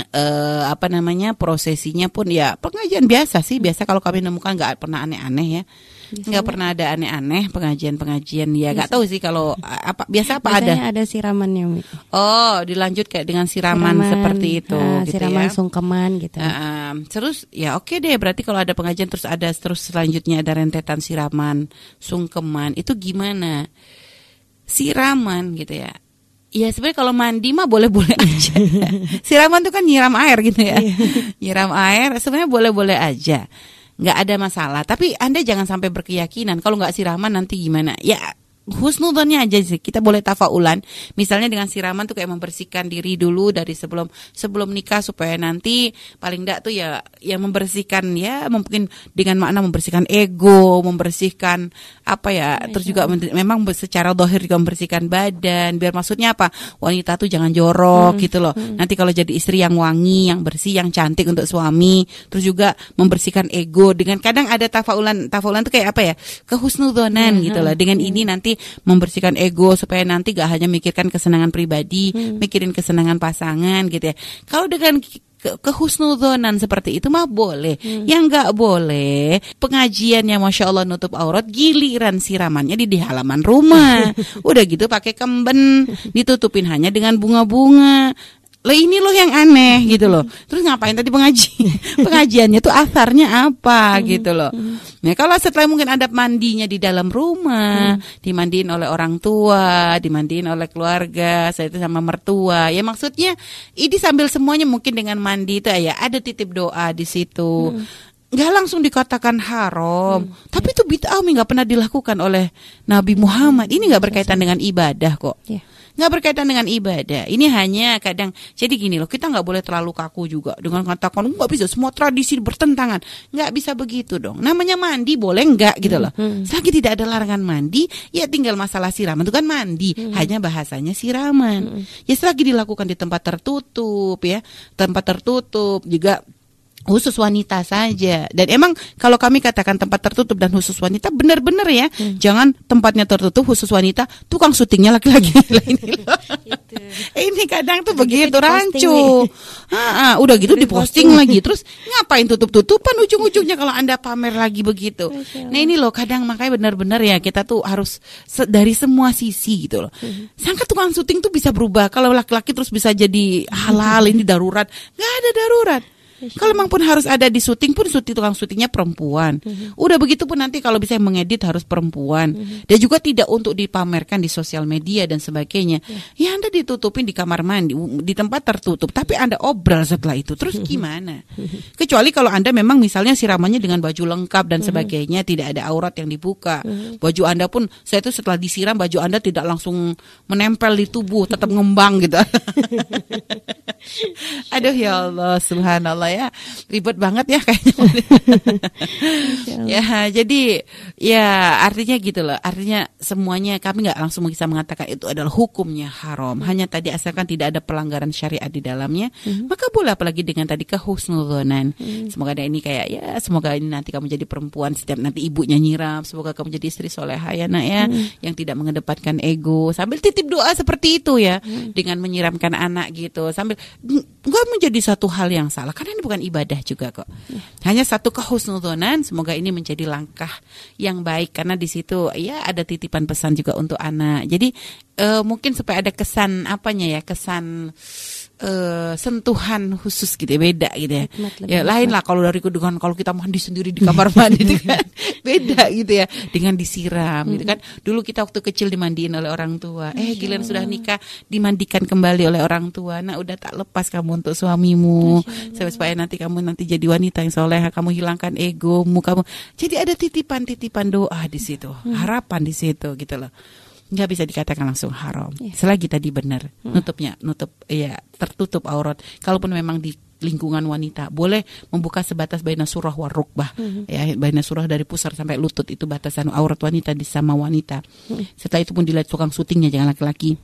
eh apa namanya prosesinya pun ya pengajian biasa sih. Biasa kalau kami nemukan nggak pernah aneh-aneh ya. Nggak pernah ada aneh-aneh pengajian-pengajian. Ya nggak tahu sih kalau a- apa biasa apa ada? Biasanya ada siramannya Umi. oh dilanjut kayak dengan siraman, seperti itu ah, gitu siraman ya sungkeman gitu. Nah, um, terus ya oke deh berarti kalau ada pengajian terus ada terus selanjutnya ada rentetan siraman sungkeman itu gimana? Siraman gitu ya Ya sebenarnya kalau mandi mah boleh-boleh aja. Siraman tuh kan nyiram air gitu ya. nyiram air sebenarnya boleh-boleh aja. nggak ada masalah. Tapi Anda jangan sampai berkeyakinan kalau nggak siraman nanti gimana. Ya husnudonnya aja sih. Kita boleh tafaulan. Misalnya dengan siraman tuh kayak membersihkan diri dulu dari sebelum sebelum nikah supaya nanti paling enggak tuh ya ya membersihkan ya mungkin dengan makna membersihkan ego, membersihkan apa ya, terus juga memang secara dohir juga membersihkan badan. Biar maksudnya apa? Wanita tuh jangan jorok gitu loh. Nanti kalau jadi istri yang wangi, yang bersih, yang cantik untuk suami, terus juga membersihkan ego dengan kadang ada tafaulan tafaulan tuh kayak apa ya? kehusnudonan gitu loh. Dengan ini nanti membersihkan ego supaya nanti gak hanya mikirkan kesenangan pribadi, mikirin kesenangan pasangan gitu ya. Kalau dengan ke kehusnudonan seperti itu mah boleh. Yang nggak boleh pengajiannya masya Allah nutup aurat, giliran siramannya di, di halaman rumah. Udah gitu pakai kemben, ditutupin hanya dengan bunga-bunga. Lah ini loh yang aneh gitu loh. Terus ngapain tadi pengaji? Pengajiannya tuh asarnya apa gitu loh. Nah, kalau setelah mungkin ada mandinya di dalam rumah, dimandiin oleh orang tua, dimandiin oleh keluarga, saya itu sama mertua. Ya maksudnya ini sambil semuanya mungkin dengan mandi itu ya ada titip doa di situ. nggak langsung dikatakan haram, tapi itu bid'ah nggak pernah dilakukan oleh Nabi Muhammad. Ini nggak berkaitan dengan ibadah kok. Ya. Nggak berkaitan dengan ibadah. Ini hanya kadang jadi gini loh, kita nggak boleh terlalu kaku juga dengan katakan "Oh, nggak bisa semua tradisi bertentangan. Nggak bisa begitu dong. Namanya mandi boleh nggak gitu loh. Selagi tidak ada larangan mandi, ya tinggal masalah siraman itu kan mandi. Hanya bahasanya siraman. Ya selagi dilakukan di tempat tertutup ya, tempat tertutup juga khusus wanita saja. Dan emang kalau kami katakan tempat tertutup dan khusus wanita benar-benar ya. Jangan tempatnya tertutup khusus wanita tukang syutingnya laki-laki ini loh. ini kadang tuh gitu begitu rancu. Ah, ah, udah gitu diposting lagi. Terus ngapain tutup-tutupan ujung-ujungnya kalau anda pamer lagi begitu? Nah ini loh kadang makanya benar-benar ya kita tuh harus se- dari semua sisi gitu loh. Sangka tukang syuting tuh bisa berubah. Kalau laki-laki terus bisa jadi halal ini darurat. Nggak ada darurat kalau memang pun harus ada di syuting pun syuting tukang syutingnya perempuan. Udah begitu pun nanti kalau bisa mengedit harus perempuan. Dan juga tidak untuk dipamerkan di sosial media dan sebagainya. Ya Anda ditutupin di kamar mandi di tempat tertutup, tapi Anda obrol setelah itu. Terus gimana? Kecuali kalau Anda memang misalnya siramannya dengan baju lengkap dan sebagainya, tidak ada aurat yang dibuka. Baju Anda pun saya itu setelah disiram baju Anda tidak langsung menempel di tubuh, tetap ngembang gitu. Aduh ya Allah, subhanallah ya. Ribet banget ya kayaknya. ya, jadi ya artinya gitu loh. Artinya semuanya kami nggak langsung bisa mengatakan itu adalah hukumnya haram. Hanya tadi asalkan tidak ada pelanggaran syariat di dalamnya, maka boleh apalagi dengan tadi kehusnuzonan. Semoga ada ini kayak ya semoga ini nanti kamu jadi perempuan setiap nanti ibunya nyiram, semoga kamu jadi istri soleha ya nak ya yang tidak mengedepankan ego sambil titip doa seperti itu ya dengan menyiramkan anak gitu sambil nggak menjadi satu hal yang salah karena ini bukan ibadah juga kok. Hanya satu kehusnuzonan semoga ini menjadi langkah yang baik karena di situ ya ada titipan pesan juga untuk anak. Jadi eh, mungkin supaya ada kesan apanya ya kesan eh, sentuhan khusus gitu ya beda gitu ya. Ya lain lah kalau dari dengan kalau kita mandi sendiri di kamar mandi itu kan beda gitu ya dengan disiram gitu kan. Dulu kita waktu kecil dimandiin oleh orang tua. Eh giliran sudah nikah dimandikan kembali oleh orang tua. Nah udah tak lepas kamu untuk suamimu supaya supaya nanti kamu nanti jadi wanita yang soleha kamu hilangkan egomu kamu. Jadi ada titipan-titipan doa di situ, harapan di situ gitu loh nggak bisa dikatakan langsung haram. Selagi tadi benar. Nutupnya nutup ya tertutup aurat. Kalaupun memang di lingkungan wanita boleh membuka sebatas baina surah warukbah ya baina surah dari pusar sampai lutut itu batasan aurat wanita di sama wanita. Setelah itu pun dilihat tukang syutingnya jangan laki-laki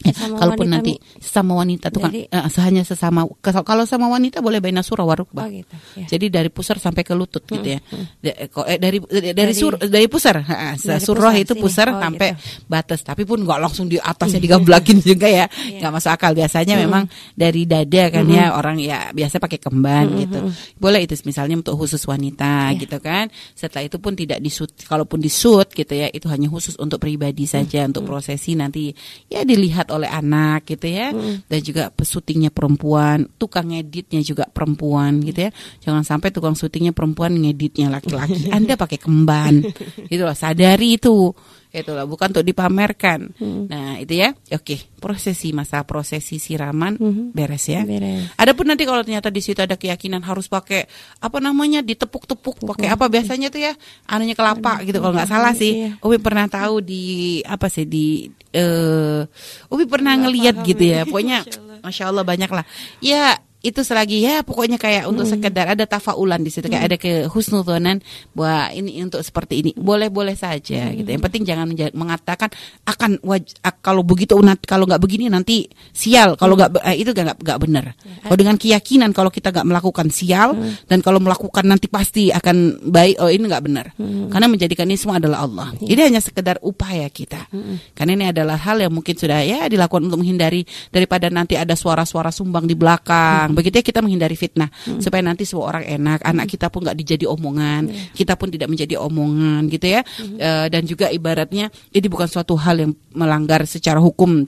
Sesama kalaupun wanita, nanti sesama wanita tukang Dari- eh, hanya sesama kalau sama wanita boleh baina surah warukbah Oh gitu. Ya. jadi dari pusar sampai ke lutut gitu ya. Da- eh, kok- eh, dari dari dari, Dari- sur, dari pusar, ha, Dari surah pusar itu pusar Oh, sampai gitu. batas. Tapi pun nggak langsung di atasnya digablakin juga ya. Nggak masuk akal. Biasanya memang dari dada kan ya orang ya biasa pakai kemban gitu. Boleh itu misalnya untuk khusus wanita Iya. gitu kan. Setelah itu pun tidak disut. Kalaupun disut gitu ya, itu hanya khusus untuk pribadi saja untuk prosesi nanti ya dilihat oleh anak gitu ya. Dan juga pesutingnya perempuan, tukang ngeditnya juga perempuan gitu ya. Jangan sampai tukang syutingnya perempuan ngeditnya laki-laki. Anda pakai kemban. Gitu loh, sadari itu. Itu loh, bukan untuk dipamerkan. Nah, itu ya. Oke, prosesi masa prosesi siraman beres ya. Beres. Adapun nanti kalau ternyata di situ ada keyakinan harus pakai apa namanya ditepuk-tepuk pakai apa biasanya tuh ya anunya kelapa gitu kalau nggak salah sih. Iya. Umi pernah tahu di apa sih di eh Umi pernah ngeliat gitu ya. Pokoknya masya Allah banyak lah. Ya itu selagi ya pokoknya kayak untuk sekedar ada tafaulan di situ kayak ada ke husnuzonan bahwa ini untuk seperti ini. Boleh boleh saja gitu. Yang penting jangan mengatakan akan waj- ak- kalau begitu kalau nggak begini nanti sial kalau nggak eh, itu nggak nggak benar. Kalau dengan keyakinan kalau kita nggak melakukan sial dan kalau melakukan nanti pasti akan baik oh ini nggak benar. Karena menjadikan ini semua adalah Allah. Ini hanya sekedar upaya kita. Karena ini adalah hal yang mungkin sudah ya dilakukan untuk menghindari daripada nanti ada suara-suara sumbang di belakang begitu ya kita menghindari fitnah supaya nanti semua orang enak anak kita pun nggak dijadi omongan kita pun tidak menjadi omongan gitu ya Eh, dan juga ibaratnya ini bukan suatu hal yang melanggar secara hukum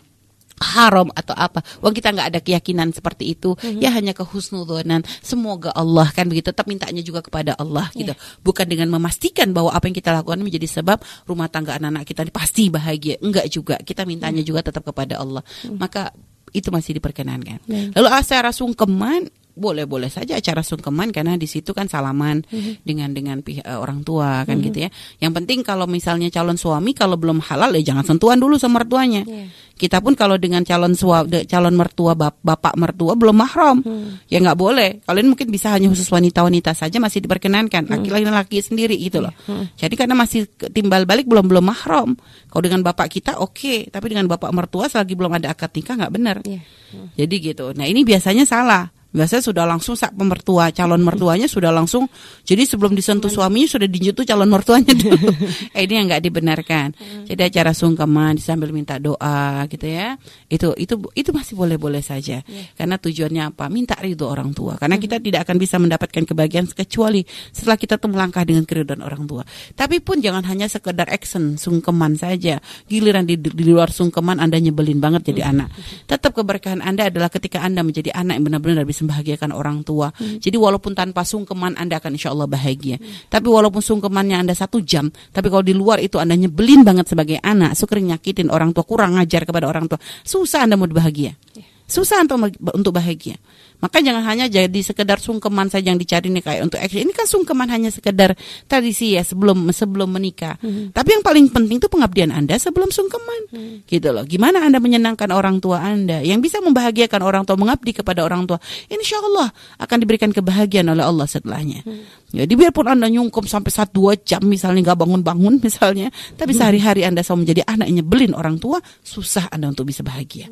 haram atau apa. Wong kita nggak ada keyakinan seperti itu. Ya hanya kehusnudonan. Semoga Allah kan begitu. Tetap mintanya juga kepada Allah gitu. Bukan dengan memastikan bahwa apa yang kita lakukan menjadi sebab rumah tangga anak-anak kita pasti bahagia. Enggak juga. Kita mintanya juga tetap kepada Allah. Maka itu masih diperkenankan. Baik. Lalu secara sungkeman boleh-boleh saja acara sungkeman karena di situ kan salaman dengan dengan pihak eh, orang tua kan gitu ya. Yang penting kalau misalnya calon suami kalau belum halal ya jangan sentuhan dulu sama mertuanya. Iya. Kita pun kalau dengan calon sua, de- calon mertua bap- bapak mertua belum mahram, ya nggak boleh. Kalian mungkin bisa hanya khusus wanita-wanita saja masih diperkenankan, laki-laki sendiri gitu loh. Jadi karena masih timbal balik belum belum mahram. Kalau dengan bapak kita oke, tapi dengan bapak mertua selagi belum ada akad nikah nggak benar. Iya. Jadi gitu. Nah ini biasanya salah. Biasanya sudah langsung sak pemertua, calon mertuanya sudah langsung. Jadi sebelum disentuh suaminya sudah dijentuh calon mertuanya dulu. eh, ini yang nggak dibenarkan. Jadi acara sungkeman sambil minta doa gitu ya. Itu itu itu masih boleh-boleh saja. Karena tujuannya apa? Minta ridho orang tua. Karena kita tidak akan bisa mendapatkan kebahagiaan kecuali setelah kita tuh melangkah dengan keridhaan orang tua. Tapi pun jangan hanya sekedar action sungkeman saja. Giliran di, di luar sungkeman Anda nyebelin banget jadi anak. Tetap keberkahan Anda adalah ketika Anda menjadi anak yang benar-benar bisa membahagiakan orang tua. Jadi walaupun tanpa sungkeman Anda akan insya Allah bahagia. Tapi walaupun sungkemannya Anda satu jam, tapi kalau di luar itu Anda nyebelin banget sebagai anak, suka nyakitin orang tua, kurang ngajar kepada orang tua, susah Anda mau bahagia. Susah untuk untuk bahagia. Maka jangan hanya jadi sekedar sungkeman saja yang dicari nih kayak untuk action. Ini kan sungkeman hanya sekedar tradisi ya sebelum sebelum menikah. Tapi yang paling penting itu pengabdian Anda sebelum sungkeman. Gitu loh. Gimana Anda menyenangkan orang tua Anda? Yang bisa membahagiakan orang tua, mengabdi kepada orang tua. Insya Allah akan diberikan kebahagiaan oleh Allah setelahnya. Jadi biarpun Anda nyungkem sampai satu dua jam misalnya nggak bangun-bangun misalnya. Tapi sehari-hari Anda selalu menjadi anak yang nyebelin orang tua, susah Anda untuk bisa bahagia.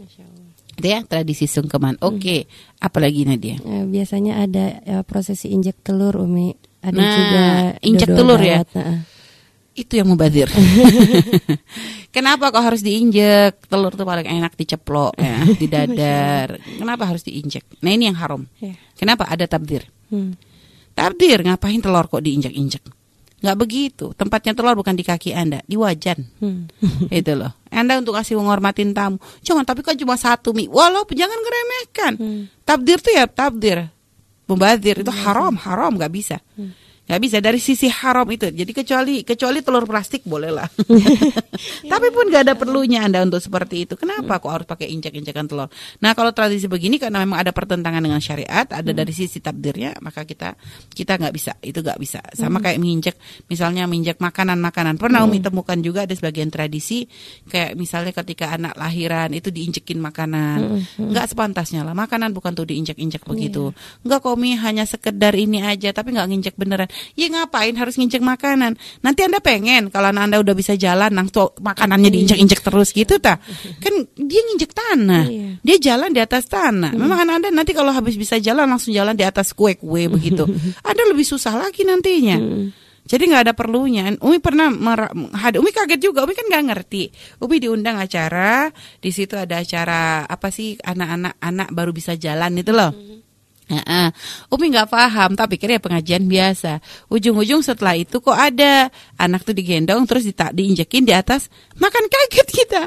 Ya tradisi sungkeman. Oke, apalagi Nadia? Eh, biasanya ada eh, prosesi injek telur Umi. Ada Nah, juga injek telur ya? nah. Itu yang mubazir. Kenapa kok harus diinjek? Telur tuh paling enak diceplok ya, di dadar. Kenapa harus diinjek? Nah, ini yang haram. Ya. Kenapa ada tabdir? Hmm. Tabdir, ngapain telur kok diinjek-injek? Nggak begitu. Tempatnya telur bukan di kaki Anda, di wajan. Hmm. itu loh. Anda untuk kasih menghormatin tamu. Jangan, tapi kan cuma satu mie. Walaupun jangan ngeremehkan. Hmm. Tabdir tuh ya tabdir. Membazir itu haram, haram nggak bisa. Nggak bisa dari sisi haram itu. Jadi kecuali kecuali telur plastik boleh lah. Tapi pun nggak ada perlunya Anda untuk seperti itu. Kenapa kok harus pakai injek-injekan telur? Nah, kalau tradisi begini karena memang ada pertentangan dengan syariat, ada dari sisi takdirnya, maka kita kita nggak bisa. Itu nggak bisa. Sama kayak menginjek misalnya menginjek makanan-makanan. Pernah Umi temukan juga ada sebagian tradisi kayak misalnya ketika anak lahiran itu diinjekin makanan. Nggak sepantasnya lah. Makanan bukan tuh diinjek-injek begitu. Nggak kok Umi hanya sekedar ini aja tapi nggak nginjek beneran. Ya ngapain harus nginjek makanan? Nanti Anda pengen kalau anak Anda udah bisa jalan langsung makanannya diinjek-injek terus gitu ta. Kan dia nginjek tanah. Iya. Dia jalan di atas tanah. Memang anak Anda nanti kalau habis bisa jalan langsung jalan di atas kue-kue begitu. Anda lebih susah lagi nantinya. Jadi nggak ada perlunya. Umi pernah had- Umi kaget juga. Umi kan nggak ngerti. Umi diundang acara. Di situ ada acara apa sih anak-anak anak baru bisa jalan itu loh. Heeh. Umi nggak paham, tapi kira pengajian biasa. Ujung-ujung setelah itu kok ada anak tuh digendong terus dita- diinjekin di atas, makan kaget kita.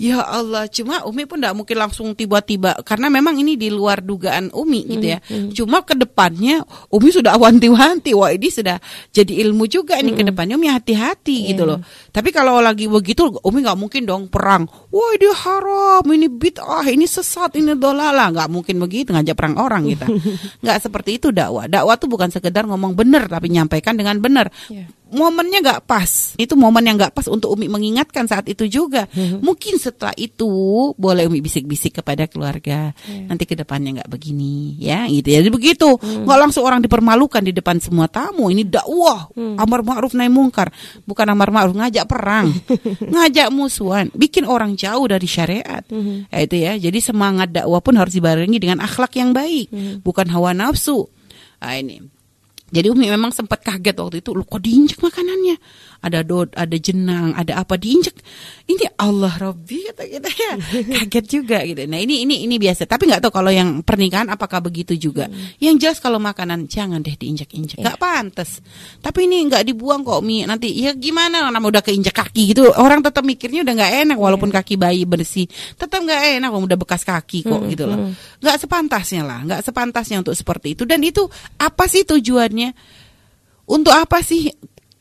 Ya Allah, cuma Umi pun nggak mungkin langsung tiba-tiba karena memang ini di luar dugaan Umi gitu ya. Cuma ke depannya Umi sudah wanti-wanti, wah ini sudah jadi ilmu juga nih ke depannya Umi hati-hati gitu loh. Tapi kalau lagi begitu Umi nggak mungkin dong perang. Wah ini haram, ini bid'ah, ini sesat, ini dolala. Nggak mungkin begitu ngajak perang orang kita. nggak seperti itu dakwah. Dakwah tuh bukan sekedar ngomong benar tapi nyampaikan dengan benar. Ya. Momennya nggak pas. Itu momen yang nggak pas untuk Umi mengingatkan saat itu juga. Mungkin setelah itu boleh Umi bisik-bisik kepada keluarga. Nanti ke depannya nggak begini, ya gitu. Jadi begitu. Nggak langsung orang dipermalukan di depan semua tamu. Ini dakwah, amar ma'ruf nahi mungkar. Bukan amar ma'ruf ngajak perang, ngajak musuhan, bikin orang jauh dari syariat. Ya, itu ya. Jadi semangat dakwah pun harus dibarengi dengan akhlak yang baik, bukan hawa nafsu. Nah, ini. Jadi Umi memang sempat kaget waktu itu, lu kok diinjek makanannya? Ada dod, ada jenang, ada apa diinjek? Ini Allah Robbi kata kita ya. Kaget juga gitu. Nah, ini ini ini biasa. Tapi nggak tahu kalau yang pernikahan apakah begitu juga. Yang jelas kalau makanan jangan deh diinjek-injek. Nggak pantas. Tapi ini nggak dibuang kok Umi. Nanti ya gimana nama udah keinjek kaki gitu. Orang tetap mikirnya udah nggak enak walaupun kaki bayi bersih. Tetap nggak enak udah bekas kaki kok gitu loh. Nggak sepantasnya lah, nggak sepantasnya untuk seperti itu. Dan itu apa sih tujuannya? Untuk apa sih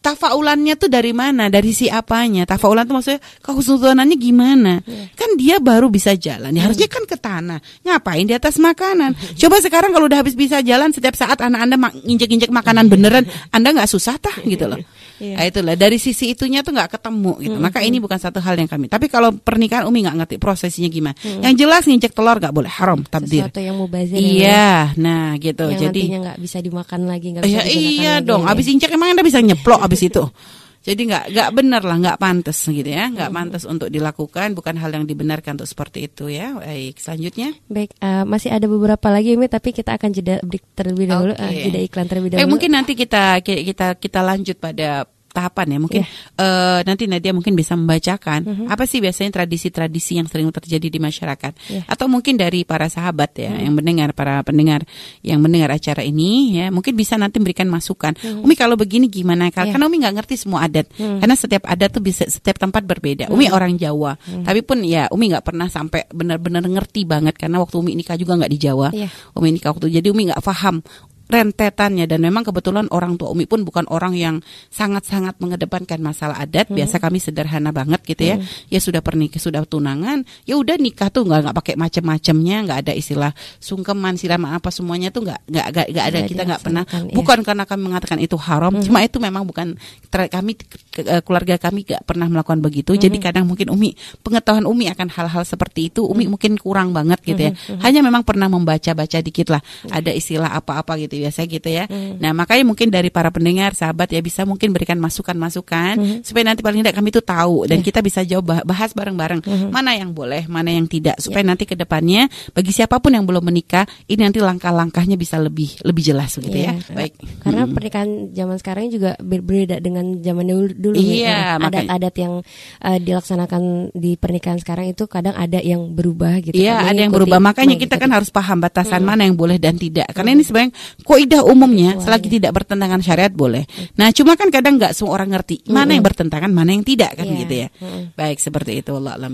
tafaulannya tuh dari mana? Dari si apanya? Tafaulan tuh maksudnya kehusnuzonannya gimana? Kan dia baru bisa jalan. Ya harusnya kan ke tanah. Ngapain di atas makanan? Coba sekarang kalau udah habis bisa jalan setiap saat anak Anda nginjek-nginjek makanan beneran, Anda nggak susah tah gitu loh. Iya. Nah, itulah dari sisi itunya tuh nggak ketemu gitu. Maka ini bukan satu hal yang kami. Tapi kalau pernikahan Umi nggak ngerti prosesnya gimana. Yang jelas nginjek telur nggak boleh haram tabdir. Sesuatu yang mubazir ya, Iya, nah gitu. yang Jadi nggak bisa dimakan lagi, nggak bisa Ya digunakan iya lagi, dong, ya. abis injek emang anda bisa nyeplok abis itu. Jadi nggak nggak benar lah, nggak pantas gitu ya, nggak pantas untuk dilakukan, bukan hal yang dibenarkan untuk seperti itu ya. Baik, selanjutnya. Baik, eh, masih ada beberapa lagi Umi, tapi kita akan jeda break terlebih dahulu, eh, jeda iklan terlebih Eh dahulu. mungkin nanti kita kita kita lanjut pada tahapan ya. Mungkin eh, nanti Nadia mungkin bisa membacakan apa sih biasanya tradisi-tradisi yang sering terjadi di masyarakat. Iya. atau mungkin dari para sahabat ya yang mendengar para pendengar yang mendengar acara ini ya. Mungkin bisa nanti memberikan masukan. Umi kalau begini gimana Iya. karena Umi nggak ngerti semua adat. Karena setiap adat tuh bisa setiap tempat berbeda. Umi orang Jawa. Tapi pun ya Umi nggak pernah sampai benar-benar ngerti banget. Karena waktu Umi nikah juga nggak di Jawa. Iya. Umi nikah waktu jadi Umi nggak paham rentetannya dan memang kebetulan orang tua Umi pun bukan orang yang sangat-sangat mengedepankan masalah adat. Biasa kami sederhana banget gitu ya. Ya sudah pernikah, sudah tunangan, ya udah nikah tuh nggak nggak pakai macam-macamnya, nggak ada istilah sungkeman, siraman apa semuanya tuh nggak nggak nggak ada kita nggak pernah. ya. Bukan karena kami mengatakan itu haram, cuma itu memang bukan kami ke- keluarga kami nggak pernah melakukan begitu. Jadi kadang mungkin Umi pengetahuan Umi akan hal-hal seperti itu Umi mungkin kurang banget gitu ya. Hanya memang pernah membaca-baca dikit lah. Ada istilah apa-apa gitu biasa gitu ya. Nah, makanya mungkin dari para pendengar, sahabat ya bisa mungkin berikan masukan-masukan supaya nanti paling tidak kami itu tahu dan kita bisa jawab bah- bahas bareng-bareng mana yang boleh, mana yang tidak supaya nanti ke depannya bagi siapa pun yang belum menikah ini nanti langkah-langkahnya bisa lebih lebih jelas begitu ya. Iya. Baik. Karena pernikahan zaman sekarang juga berbeda dengan zaman dulu. dulu Iya, Ya. Adat-adat yang eh, dilaksanakan di pernikahan sekarang itu kadang ada yang berubah gitu. Iya, ada yang berubah. Makanya kita kan harus paham batasan mana yang boleh dan tidak. Karena ini sebenarnya kaidah umumnya selagi tidak bertentangan syariat boleh. Nah, cuma kan kadang nggak semua orang ngerti mana yang bertentangan, mana yang tidak kan Iya. gitu ya. Baik, seperti itu Allah alam.